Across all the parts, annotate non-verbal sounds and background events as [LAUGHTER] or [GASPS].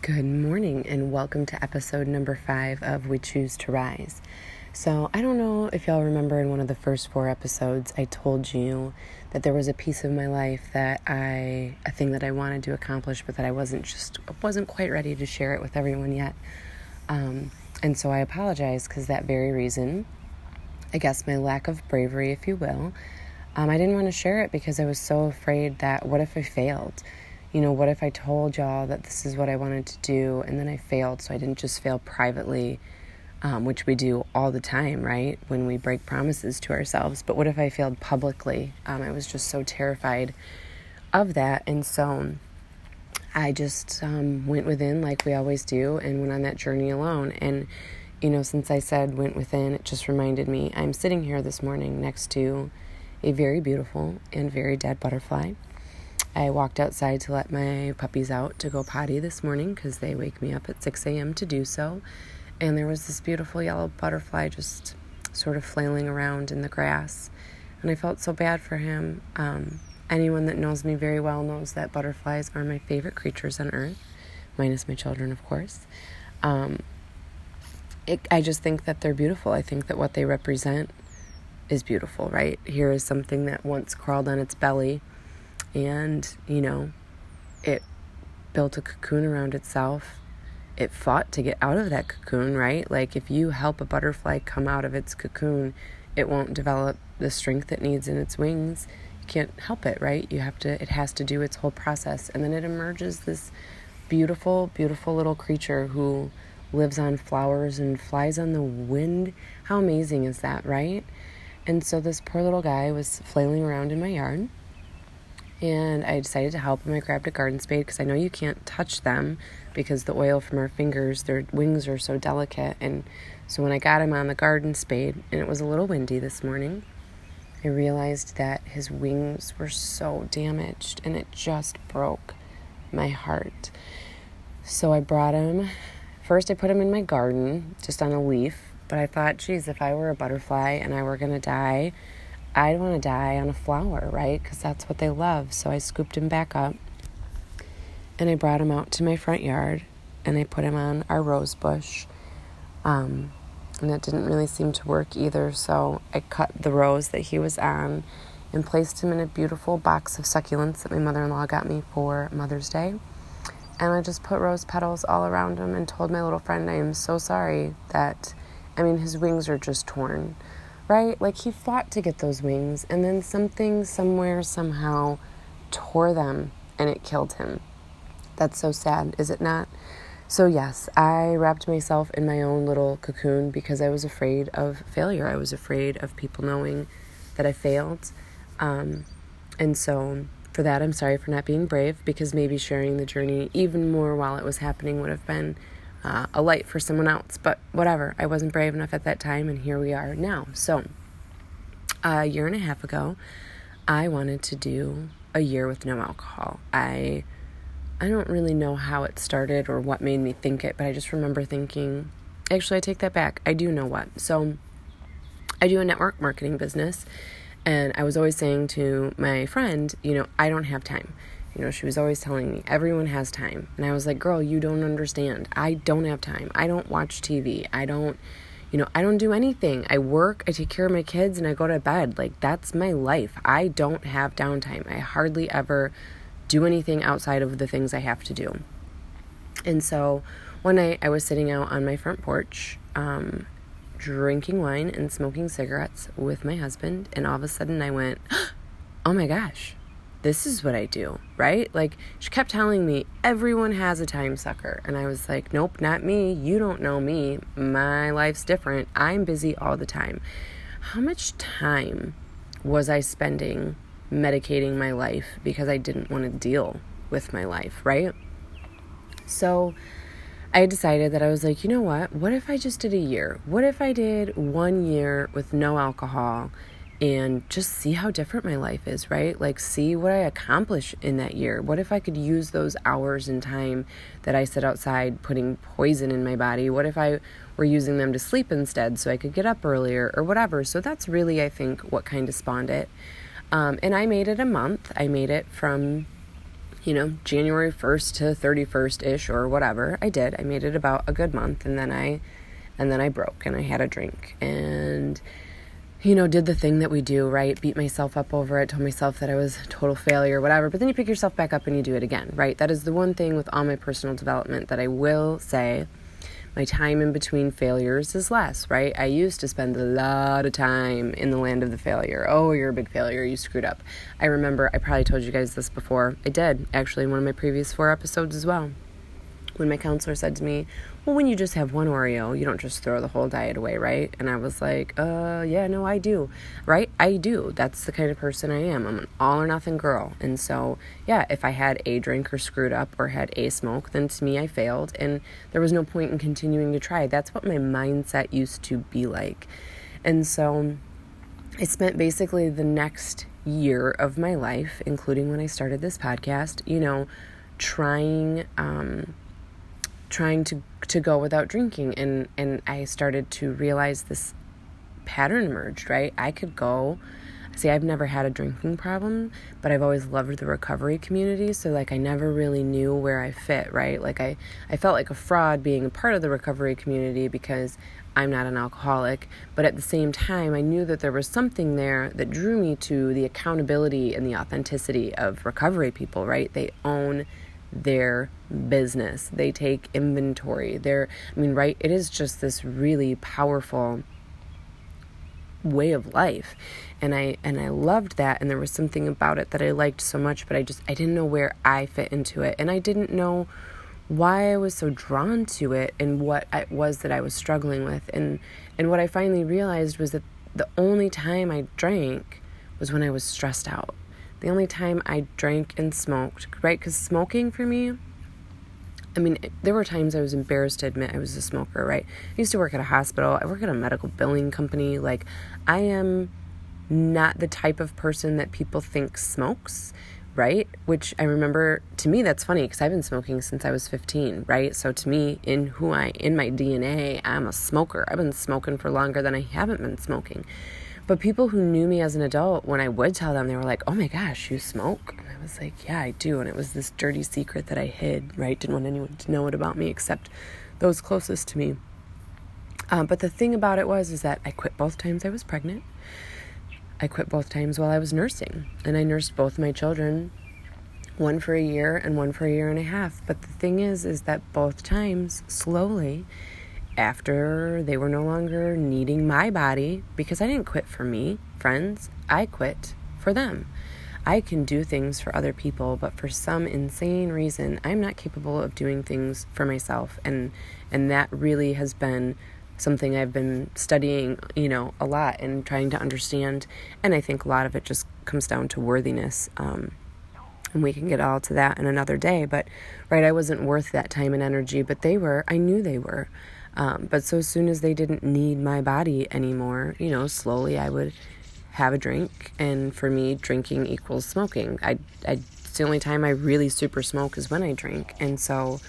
Good morning, and welcome to episode number five of We Choose to Rise. So, I don't know if y'all remember in one of the first four episodes, I told you that there was a piece of my life that I, a thing that I wanted to accomplish, but that I wasn't just, wasn't quite ready to share it with everyone yet. Um, and so I apologize because that very reason, I guess my lack of bravery, if you will, um, I didn't want to share it because I was so afraid that what if I failed? You know, what if I told y'all that this is what I wanted to do and then I failed? So I didn't just fail privately, um, which we do all the time, right? When we break promises to ourselves. But what if I failed publicly? Um, I was just so terrified of that. And so I just um, went within like we always do and went on that journey alone. And, you know, since I said went within, it just reminded me I'm sitting here this morning next to a very beautiful and very dead butterfly. I walked outside to let my puppies out to go potty this morning because they wake me up at 6 a.m. to do so. And there was this beautiful yellow butterfly just sort of flailing around in the grass. And I felt so bad for him. Um, anyone that knows me very well knows that butterflies are my favorite creatures on earth, minus my children, of course. Um, it, I just think that they're beautiful. I think that what they represent is beautiful, right? Here is something that once crawled on its belly and, you know, it built a cocoon around itself. It fought to get out of that cocoon, right? Like if you help a butterfly come out of its cocoon, it won't develop the strength it needs in its wings. You can't help it, right? You have to it has to do its whole process and then it emerges this beautiful, beautiful little creature who lives on flowers and flies on the wind. How amazing is that, right? And so this poor little guy was flailing around in my yard and I decided to help him. I grabbed a garden spade because I know you can't touch them because the oil from our fingers, their wings are so delicate. And so when I got him on the garden spade, and it was a little windy this morning, I realized that his wings were so damaged and it just broke my heart. So I brought him. First, I put him in my garden just on a leaf, but I thought, geez, if I were a butterfly and I were going to die, I'd want to die on a flower, right? Because that's what they love. So I scooped him back up and I brought him out to my front yard and I put him on our rose bush. Um, and it didn't really seem to work either. So I cut the rose that he was on and placed him in a beautiful box of succulents that my mother in law got me for Mother's Day. And I just put rose petals all around him and told my little friend, I am so sorry that, I mean, his wings are just torn right? Like he fought to get those wings, and then something somewhere somehow tore them and it killed him. That's so sad, is it not? So, yes, I wrapped myself in my own little cocoon because I was afraid of failure. I was afraid of people knowing that I failed. Um, and so, for that, I'm sorry for not being brave because maybe sharing the journey even more while it was happening would have been uh, a light for someone else. But whatever, I wasn't brave enough at that time, and here we are now. So, a year and a half ago, I wanted to do a year with no alcohol. I I don't really know how it started or what made me think it, but I just remember thinking, actually, I take that back. I do know what. So, I do a network marketing business, and I was always saying to my friend, you know, I don't have time. You know, she was always telling me, everyone has time. And I was like, girl, you don't understand. I don't have time. I don't watch TV. I don't, you know, I don't do anything. I work, I take care of my kids, and I go to bed. Like, that's my life. I don't have downtime. I hardly ever do anything outside of the things I have to do. And so one night I was sitting out on my front porch, um, drinking wine and smoking cigarettes with my husband, and all of a sudden I went, [GASPS] oh my gosh, this is what I do, right? Like, she kept telling me, everyone has a time sucker. And I was like, nope, not me. You don't know me. My life's different. I'm busy all the time. How much time was I spending medicating my life because I didn't want to deal with my life, right? So, I decided that I was like, you know what? What if I just did a year? What if I did one year with no alcohol and just see how different my life is, right? Like, see what I accomplish in that year. What if I could use those hours and time that I sit outside putting poison in my body? What if I were using them to sleep instead so I could get up earlier or whatever? So, that's really, I think, what kind of spawned it. Um, and I made it a month. I made it from, you know, January 1st to 31st ish or whatever. I did. I made it about a good month and then I and then I broke and I had a drink and you know, did the thing that we do, right? Beat myself up over it, told myself that I was total failure, whatever. But then you pick yourself back up and you do it again, right? That is the one thing with all my personal development that I will say my time in between failures is less, right? I used to spend a lot of time in the land of the failure. Oh, you're a big failure. You screwed up. I remember, I probably told you guys this before. I did, actually, in one of my previous four episodes as well when my counselor said to me, Well, when you just have one Oreo, you don't just throw the whole diet away, right? And I was like, Uh, yeah, no, I do, right? I do. That's the kind of person I am. I'm an all or nothing girl. And so, yeah, if I had a drink or screwed up or had a smoke, then to me, I failed. And there was no point in continuing to try. That's what my mindset used to be like. And so, I spent basically the next year of my life, including when I started this podcast, you know, trying um, trying to to go without drinking and and I started to realize this pattern emerged, right? I could go See, I've never had a drinking problem, but I've always loved the recovery community, so like I never really knew where I fit, right? Like I I felt like a fraud being a part of the recovery community because I'm not an alcoholic, but at the same time, I knew that there was something there that drew me to the accountability and the authenticity of recovery people, right? They own their business. They take inventory. They're, I mean, right? It is just this really powerful way of life and i and i loved that and there was something about it that i liked so much but i just i didn't know where i fit into it and i didn't know why i was so drawn to it and what it was that i was struggling with and and what i finally realized was that the only time i drank was when i was stressed out the only time I drank and smoked, right? Because smoking for me, I mean, there were times I was embarrassed to admit I was a smoker, right? I used to work at a hospital, I work at a medical billing company. Like, I am not the type of person that people think smokes, right? Which I remember to me that's funny because I've been smoking since I was 15, right? So to me, in who I in my DNA, I'm a smoker. I've been smoking for longer than I haven't been smoking. But people who knew me as an adult, when I would tell them, they were like, oh my gosh, you smoke? And I was like, yeah, I do. And it was this dirty secret that I hid, right? Didn't want anyone to know it about me except those closest to me. Um, but the thing about it was, is that I quit both times I was pregnant. I quit both times while I was nursing. And I nursed both my children, one for a year and one for a year and a half. But the thing is, is that both times, slowly, after they were no longer needing my body because I didn't quit for me, friends. I quit for them. I can do things for other people, but for some insane reason, I'm not capable of doing things for myself. And and that really has been something I've been studying, you know, a lot and trying to understand. And I think a lot of it just comes down to worthiness. Um, and we can get all to that in another day. But right, I wasn't worth that time and energy, but they were. I knew they were. Um, but so soon as they didn't need my body anymore, you know, slowly I would have a drink. And for me, drinking equals smoking. I, I, the only time I really super smoke is when I drink. And so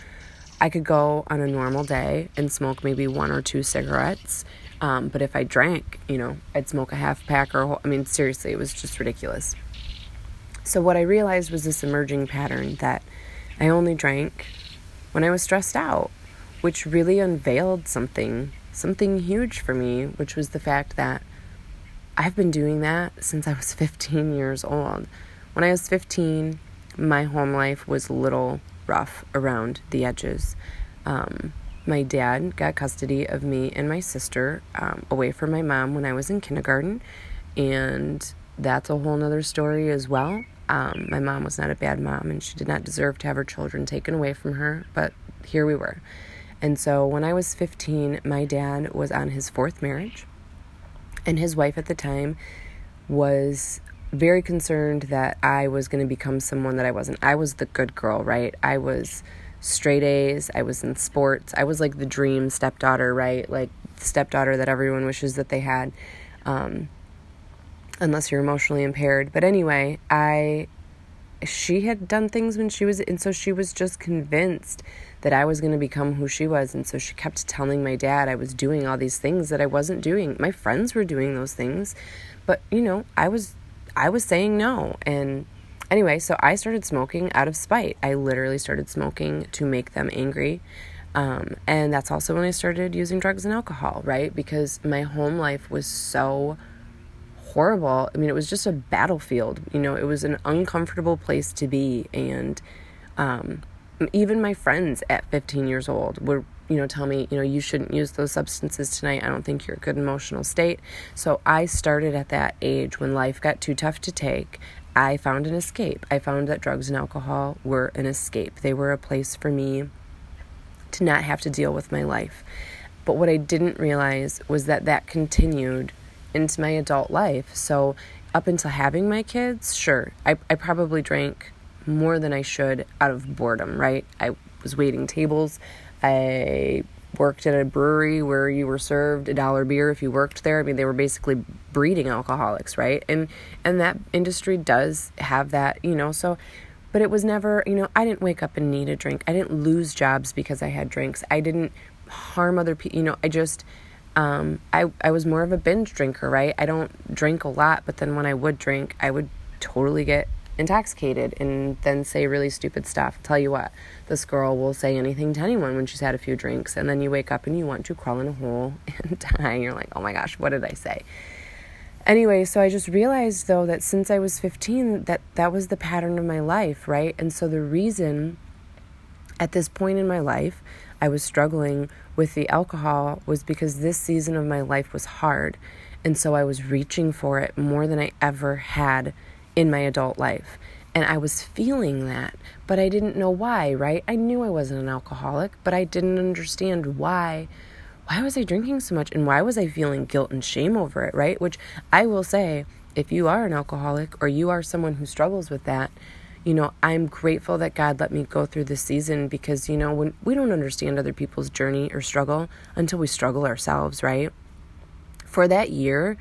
I could go on a normal day and smoke maybe one or two cigarettes. Um, but if I drank, you know, I'd smoke a half pack or, I mean, seriously, it was just ridiculous. So what I realized was this emerging pattern that I only drank when I was stressed out which really unveiled something, something huge for me, which was the fact that I've been doing that since I was [LAUGHS] 15 years old. When I was 15, my home life was a little rough around the edges. Um, my dad got custody of me and my sister um, away from my mom when I was in kindergarten, and that's a whole nother story as well. Um, my mom was not a bad mom, and she did not deserve to have her children taken away from her, but here we were. And so when I was 15, my dad was on his fourth marriage, and his wife at the time was very concerned that I was going to become someone that I wasn't. I was the good girl, right? I was straight A's, I was in sports, I was like the dream stepdaughter, right? Like stepdaughter that everyone wishes that they had. Um, unless you're emotionally impaired. But anyway, I she had done things when she was and so she was just convinced that I was going to become who she was and so she kept telling my dad I was doing all these things that I wasn't doing. My friends were doing those things, but you know, I was I was saying no and anyway, so I started smoking out of spite. I literally started smoking to make them angry. Um, and that's also when I started using drugs and alcohol, right? Because my home life was so horrible. I mean, it was just a battlefield. You know, it was an uncomfortable place to be. And um, even my friends at 15 years old were, you know, tell me, you know, you shouldn't use those substances tonight. I don't think you're a good emotional state. So I started at that age when life got too tough to take. I found an escape. I found that drugs and alcohol were an escape. They were a place for me to not have to deal with my life. But what I didn't realize was that that continued into my adult life. So, up until having my kids, sure, I, I probably drank more than I should out of boredom, right? I was waiting tables. I worked at a brewery where you were served a dollar beer if you worked there. I mean, they were basically breeding alcoholics, right? And and that industry does have that, you know. So but it was never, you know, I didn't wake up and need a drink. I didn't lose jobs because I had drinks. I didn't harm other people. You know, I just, um, I, I was more of a binge drinker, right? I don't drink a lot, but then when I would drink, I would totally get intoxicated and then say really stupid stuff. Tell you what, this girl will say anything to anyone when she's had a few drinks, and then you wake up and you want to crawl in a hole [LAUGHS] and die. You're like, oh my gosh, what did I say? anyway so i just realized though that since i was 15 that that was the pattern of my life right and so the reason at this point in my life i was struggling with the alcohol was because this season of my life was hard and so i was reaching for it more than i ever had in my adult life and i was feeling that but i didn't know why right i knew i wasn't an alcoholic but i didn't understand why why was I drinking so much and why was I feeling guilt and shame over it, right? Which I will say, if you are an alcoholic or you are someone who struggles with that, you know, I'm grateful that God let me go through this season because, you know, when we don't understand other people's journey or struggle until we struggle ourselves, right? For that year,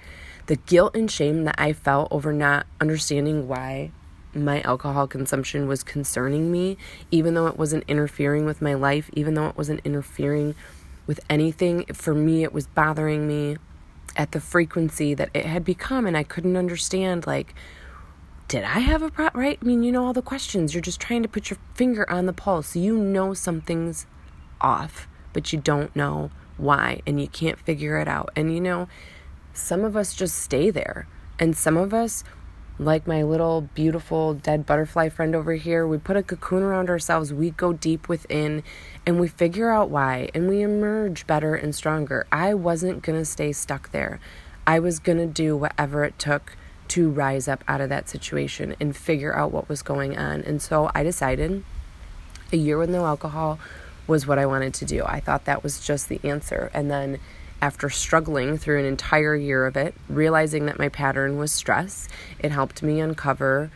the guilt and shame that I felt over not understanding why my alcohol consumption was concerning me, even though it wasn't interfering with my life, even though it wasn't interfering with anything. For me, it was bothering me at the frequency that it had become, and I couldn't understand, like, did I have a problem? Right? I mean, you know, all the questions. You're just trying to put your finger on the pulse. You know something's off, but you don't know why, and you can't figure it out. And you know, some of us just stay there, and some of us like my little beautiful dead butterfly friend over here, we put a cocoon around ourselves, we go deep within and we figure out why and we emerge better and stronger. I wasn't to stay stuck there. I was to do whatever it took to rise up out of that situation and figure out what was going on. And so I decided a year with no alcohol was what I wanted to do. I thought that was just the answer. And then after struggling through an entire year of it, realizing that my pattern was stress, it helped me uncover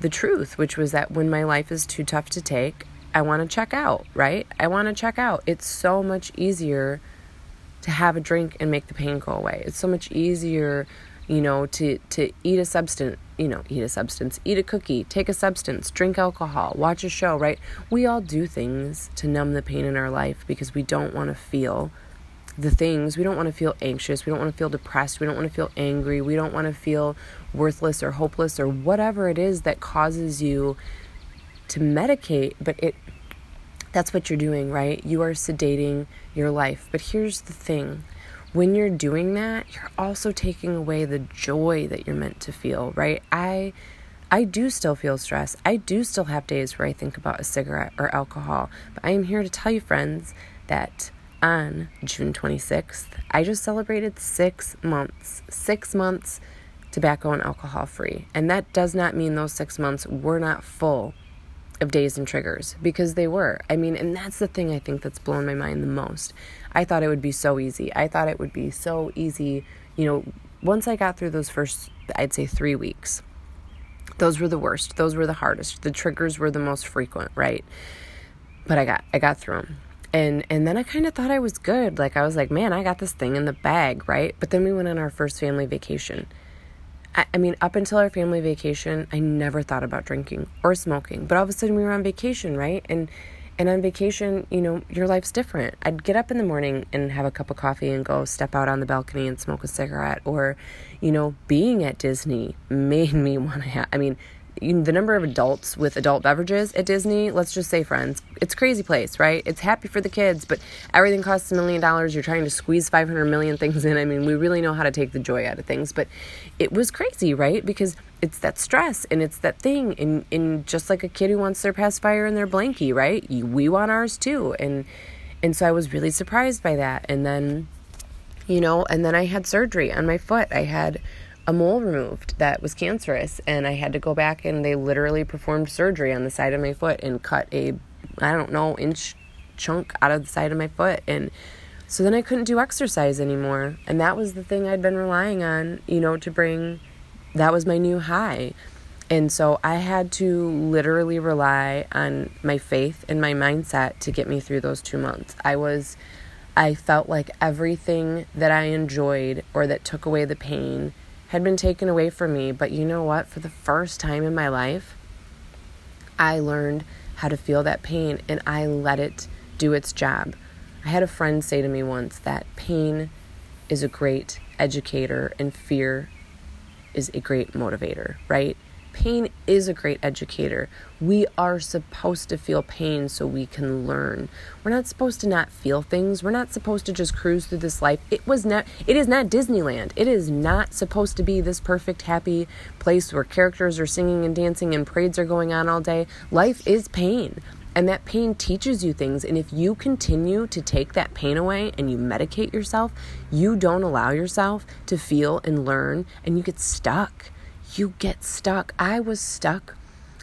the truth, which was that when my life is too tough to take, I want to check out, right? I want to check out. It's so much easier to have a drink and make the pain go away. It's so much easier, you know, to to eat a substance, you know, eat a substance, eat a cookie, take a substance, drink alcohol, watch a show, right? We all do things to numb the pain in our life because we don't want to feel the things. We don't want to feel anxious. We don't want to feel depressed. We don't want to feel angry. We don't want to feel worthless or hopeless or whatever it is that causes you to medicate, but it that's what you're doing, right? You are sedating your life. But here's the thing. When you're doing that, you're also taking away the joy that you're meant to feel, right? I I do still feel stress. I do still have days where I think about a cigarette or alcohol. But I am here to tell you friends that on June 26th, I just celebrated six months, six months tobacco and alcohol free. And that does not mean those six months were not full of days and triggers because they were. I mean, and that's the thing I think that's blown my mind the most. I thought it would be so easy. I thought it would be so easy, you know, once I got through those first, I'd say three weeks, those were the worst. Those were the hardest. The triggers were the most frequent, right? But I got I got through them and and then I kind of thought I was good. Like I was like, man, I got this thing in the bag, right? But then we went on our first family vacation. I, I mean, up until our family vacation, I never thought about drinking or smoking. But all of a sudden, we were on vacation, right? And and on vacation, you know, your life's different. I'd get up in the morning and have a cup of coffee and go step out on the balcony and smoke a cigarette. Or, you know, being at Disney [LAUGHS] made me want to. I mean, the number of adults with adult beverages at Disney, let's just say friends, it's crazy place, right? It's happy for the kids, but everything costs a million dollars. You're trying to squeeze 500 million things in. I mean, we really know how to take the joy out of things, but it was crazy, right? Because it's that stress and it's that thing. And, and just like a kid who wants their pacifier in their blankie, right? We want ours too. And, and so I was really surprised by that. And then, you know, and then I had surgery on my foot. I had a mole removed that was cancerous and I had to go back and they literally performed surgery on the side of my foot and cut a I don't know inch chunk out of the side of my foot and so then I couldn't do exercise anymore and that was the thing I'd been relying on you know to bring that was my new high. And so I had to literally rely on my faith and my mindset to get me through those 2 months. I was I felt like everything that I enjoyed or that took away the pain had been taken away from me. But you know what? For the first time in my life, I learned how to feel that pain and I let it do its job. I had a friend say to me once that pain is a great educator and fear is a great motivator, right? Pain is a great educator. We are supposed to feel pain so we can learn. We're not supposed to not feel things. We're not supposed to just cruise through this life. It was not it is not Disneyland. It is not supposed to be this perfect happy place where characters are singing and dancing and parades are going on all day. Life is pain. And that pain teaches you things. And if you continue to take that pain away and you medicate yourself, you don't allow yourself to feel and learn, and you get stuck you get stuck. I was stuck.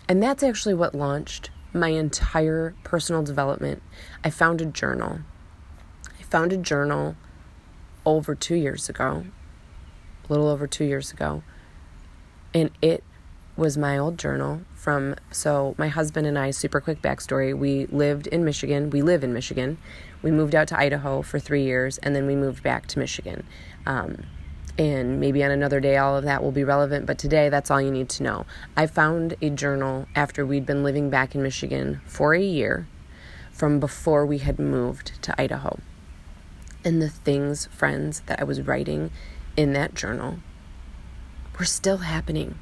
And that's actually what launched my entire personal development. I found a journal. I found a journal over two years ago, a little over two years ago. And it was my old journal from, so my husband and I, super quick backstory, we lived in Michigan. We live in Michigan. We moved out to Idaho for three years and then we moved back to Michigan. Um, and maybe on another day all of that will be relevant, but today that's all you need to know. I found a journal after we'd been living back in Michigan for a year from before we had moved to Idaho. And the things, friends, that I was writing in that journal were still happening.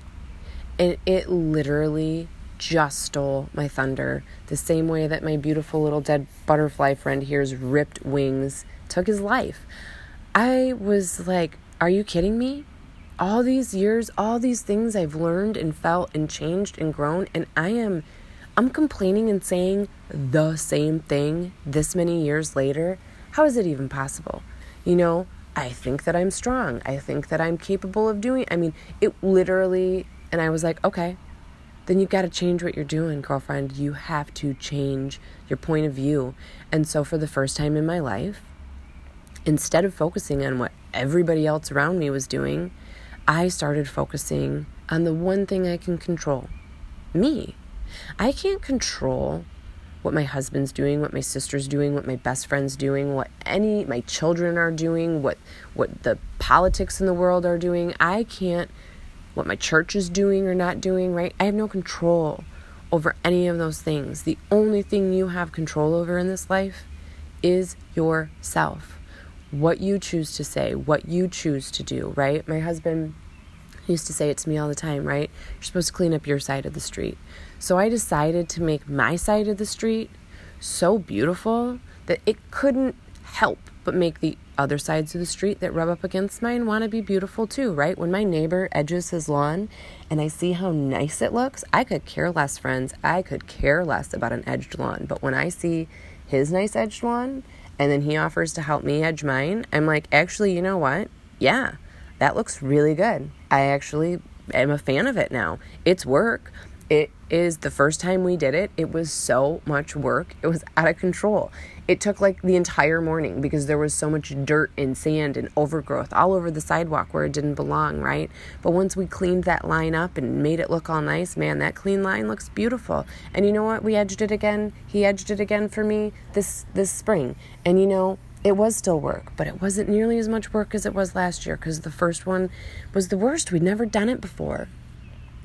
And it literally just stole my thunder the same way that my beautiful little dead butterfly friend here's ripped wings took his life. I was like are you kidding me? All these years, all these things I've learned and felt and changed and grown, and I am I'm complaining and saying the same thing this many years later. How is it even possible? You know, I think that I'm strong. I think that I'm capable of doing. I mean, it literally and I was like, "Okay. Then you've got to change what you're doing, girlfriend. You have to change your point of view." And so for the first time in my life, instead of focusing on what everybody else around me was doing, I started focusing on the one thing I can control me. I can't control what my husband's doing, what my sister's doing, what my best friend's doing, what any my children are doing, what what the politics in the world are doing. I can't what my church is doing or not doing, right? I have no control over any of those things. The only thing you have control over in this life is yourself what you choose to say, what you choose to do, right? My husband used to say it to me all the time, right? You're supposed to clean up your side of the street. So I decided to make my side of the street so beautiful that it couldn't help but make the other sides of the street that rub up against mine want to be beautiful too, right? When my neighbor edges his lawn and I see how nice it looks, I could care less, friends. I could care less about an edged lawn. But when I see his nice edged lawn and then he offers to help me edge mine, I'm like, actually, you know what? Yeah, that looks really good. I actually am a fan of it now. It's work. It is the first time we did it. It was so much work. It was out of control. It took like the entire morning because there was so much dirt and sand and overgrowth all over the sidewalk where it didn't belong, right? But once we cleaned that line up and made it look all nice, man, that clean line looks beautiful. And you know what? We edged it again. He edged it again for me this this spring. And you know, it was still work, but it wasn't nearly as much work as it was last year because the first one was the worst. We'd never done it before.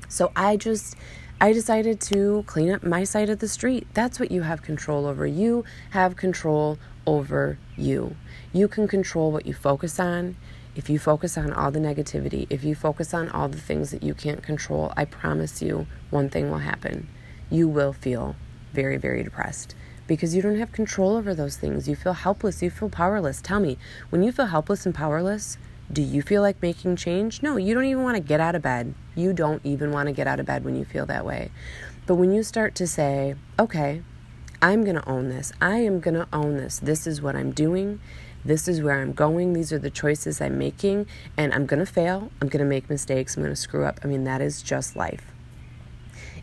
So I just I decided to clean up my side of the street. That's what you have control over. You have control over you. You can control what you focus on. if you focus on all the negativity, if you focus on all the things that you can't control, I promise you one thing will happen. You will feel very, very depressed because you don't have control over those things. You feel helpless, you feel powerless. Tell me, when you feel helpless and powerless, do you feel like making change? No, you don't even want to get out of bed. You don't even want to get out of bed when you feel that way. But when you start to say, okay, I'm going to own this, I am going to own this, this is what I'm doing, this is where I'm going, these are the choices I'm making, and I'm going to fail, I'm going to make mistakes, I'm going to screw up. I mean, that is just life.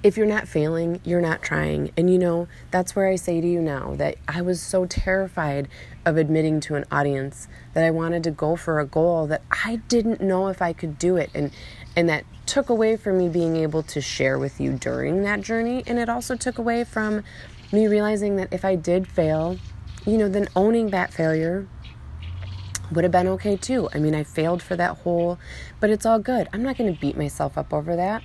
If you're not failing, you're not trying. And you know, that's where I say to you now that I was so terrified of admitting to an audience that I wanted to go for a goal that I didn't know if I could do it. And and that took away from me being able to share with you during that journey and it also took away from me realizing that if I did fail, you know, then owning that failure would have been okay too. I mean, I failed for that whole, but it's all good. I'm not going to beat myself up over that.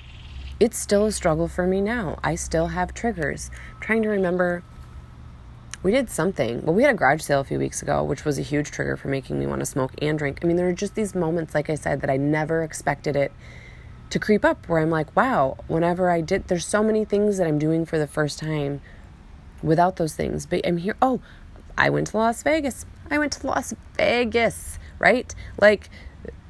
It's still a struggle for me now. I still have triggers. I'm trying to remember we did something. Well, we had a garage sale a few weeks ago, which was a huge trigger for making me want to smoke and drink. I mean, there are just these moments, like I said, that I never expected it to creep up where I'm like, wow, whenever I did, there's so many things that I'm doing for the first time without those things. But I'm here, oh, I went to Las Vegas. I went to Las Vegas, right? Like,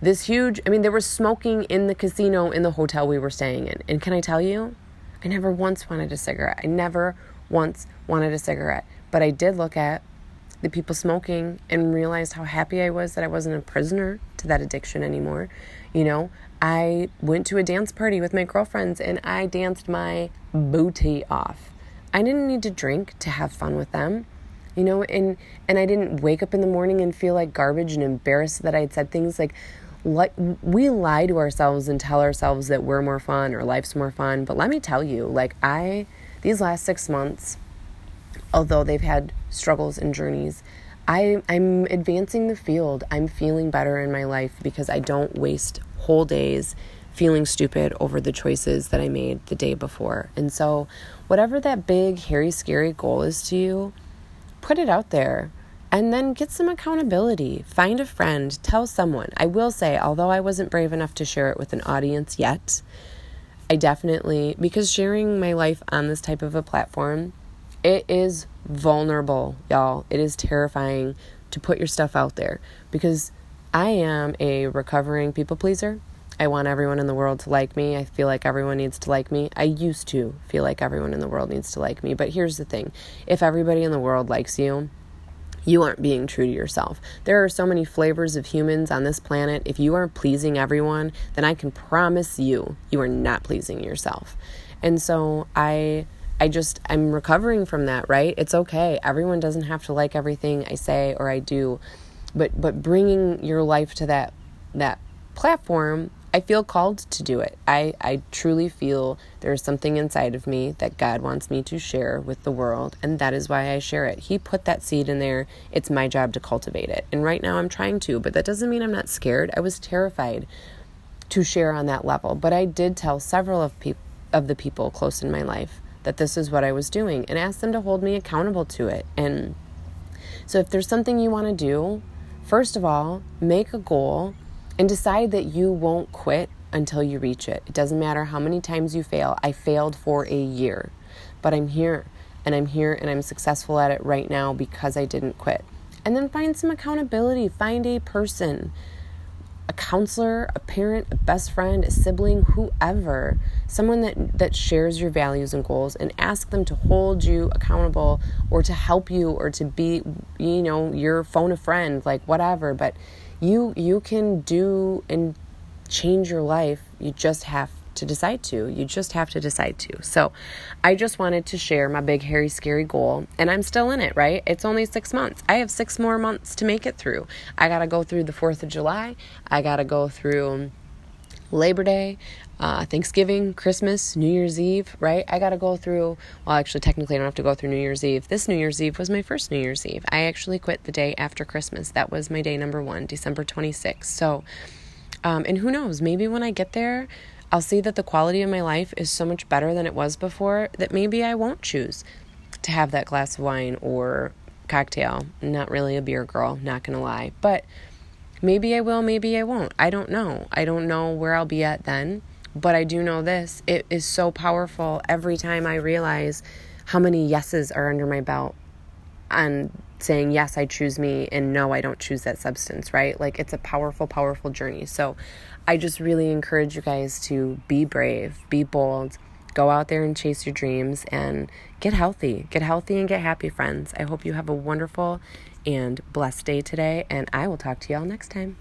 this huge, I mean, there was smoking in the casino in the hotel we were staying in. And can I tell you, I never once wanted a cigarette. I never once wanted a cigarette. But I did look at the people smoking and realized how happy I was that I wasn't a prisoner to that addiction anymore. You know, I went to a dance party with my girlfriends and I danced my booty off. I didn't need to drink to have fun with them you know and and i didn't wake up in the morning and feel like garbage and embarrassed that i had said things like like we lie to ourselves and tell ourselves that we're more fun or life's more fun. But let me tell you like i these last six months although they've had struggles and journeys I, i'm advancing the field. I'm feeling better in my life because i don't waste whole days feeling stupid over the choices that i made the day before. And so whatever that big hairy scary goal is to you put it out there and then get some accountability. Find a friend, tell someone. I will say, although I wasn't brave enough to share it with an audience yet, I definitely, because sharing my life on this type of a platform, it is vulnerable, y'all. It is terrifying to put your stuff out there because I am a recovering people pleaser. I want everyone in the world to like me. I feel like everyone needs to like me. I used to feel like everyone in the world needs to like me. But here's the thing if everybody in the world likes you, you aren't being true to yourself. There are so many flavors of humans on this planet. If you aren't pleasing everyone, then I can promise you, you are not pleasing yourself. And so I. I just I'm recovering from that, right? It's okay. Everyone doesn't have to like everything I say or I do. But but bringing your life to that that platform I feel called to do it. I, I truly feel there's something inside of me that God wants me to share with the world, and that is why I share it. He put that seed in there. It's my job to cultivate it. And right now I'm trying to, but that doesn't mean I'm not scared. I was terrified to share on that level, but I did tell several of peop- of the people close in my life that this is what I was doing and asked them to hold me accountable to it. And so if there's something you want to do, first of all, make a goal and decide that you won't quit until you reach it. It doesn't matter how many times you fail. I failed for a year, but I'm here and I'm here and I'm successful at it right now because I didn't quit. And then find some accountability. Find a person, a counselor, a parent, a best friend, a sibling, whoever, someone that, that shares your values and goals and ask them to hold you accountable or to help you or to be, you know, your phone a friend, like whatever. But you you can do and change your life. You just have to decide to. You just have to decide to. So, I just wanted to share my big, hairy, scary goal, and I'm still in it, right? It's only six months. I have six more months to make it through. I got to go through the 4th of July. I got to go through Labor Day, uh, Thanksgiving, Christmas, New Year's Eve, right? I got to go through, well, actually, technically, I don't have to go through New Year's Eve. This New Year's Eve was my first New Year's Eve. I actually quit the day after Christmas. That was my day number one, December 26th. So, um, and who knows, maybe when I get there, I'll see that the quality of my life is so much better than it was before that maybe I won't choose to have that glass of wine or cocktail. Not really a beer girl, not gonna lie. But Maybe I will, maybe I won't. I don't know. I don't know where I'll be at then, but I do know this. It is so powerful every time I realize how many yeses are under my belt and saying yes i choose me and no i don't choose that substance right like it's a powerful powerful journey so i just really encourage you guys to be brave be bold go out there and chase your dreams and get healthy. Get healthy and get happy friends. I hope you have a wonderful and blessed day today and i will talk to y'all next time